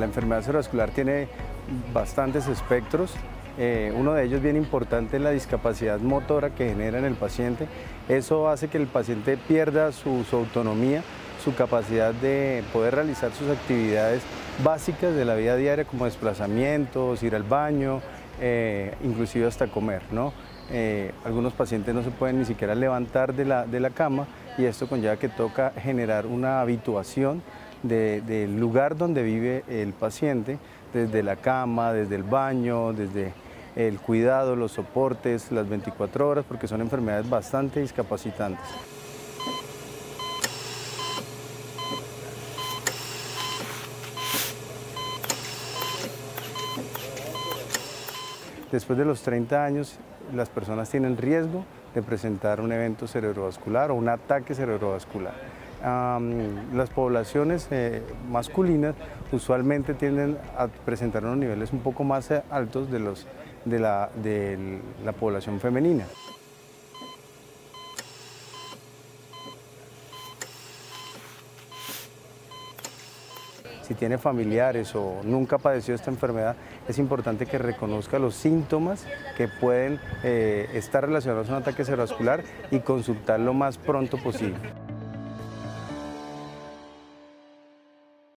la enfermedad cerebrovascular tiene bastantes espectros. Eh, uno de ellos bien importante es la discapacidad motora que genera en el paciente. Eso hace que el paciente pierda su, autonomía, su capacidad de poder realizar sus actividades básicas de la vida diaria como desplazamientos, ir al baño, eh, inclusive hasta comer. Eh, algunos pacientes no se pueden ni siquiera levantar de la, de la cama y esto conlleva que toca generar una habituación del lugar donde vive el paciente, desde la cama, desde el baño, desde el cuidado, los soportes, las 24 horas, porque son enfermedades bastante discapacitantes. Después de los 30 años, las personas tienen riesgo de presentar un evento cerebrovascular o un ataque cerebrovascular. Las poblaciones eh, masculinas usualmente tienden a presentar unos niveles un poco más eh, altos de, los, de, la, de la población femenina. si tiene familiares o nunca ha padecido esta enfermedad, es importante que reconozca los síntomas que pueden eh, estar relacionados a un ataque cerebrovascular y consultar lo más pronto posible.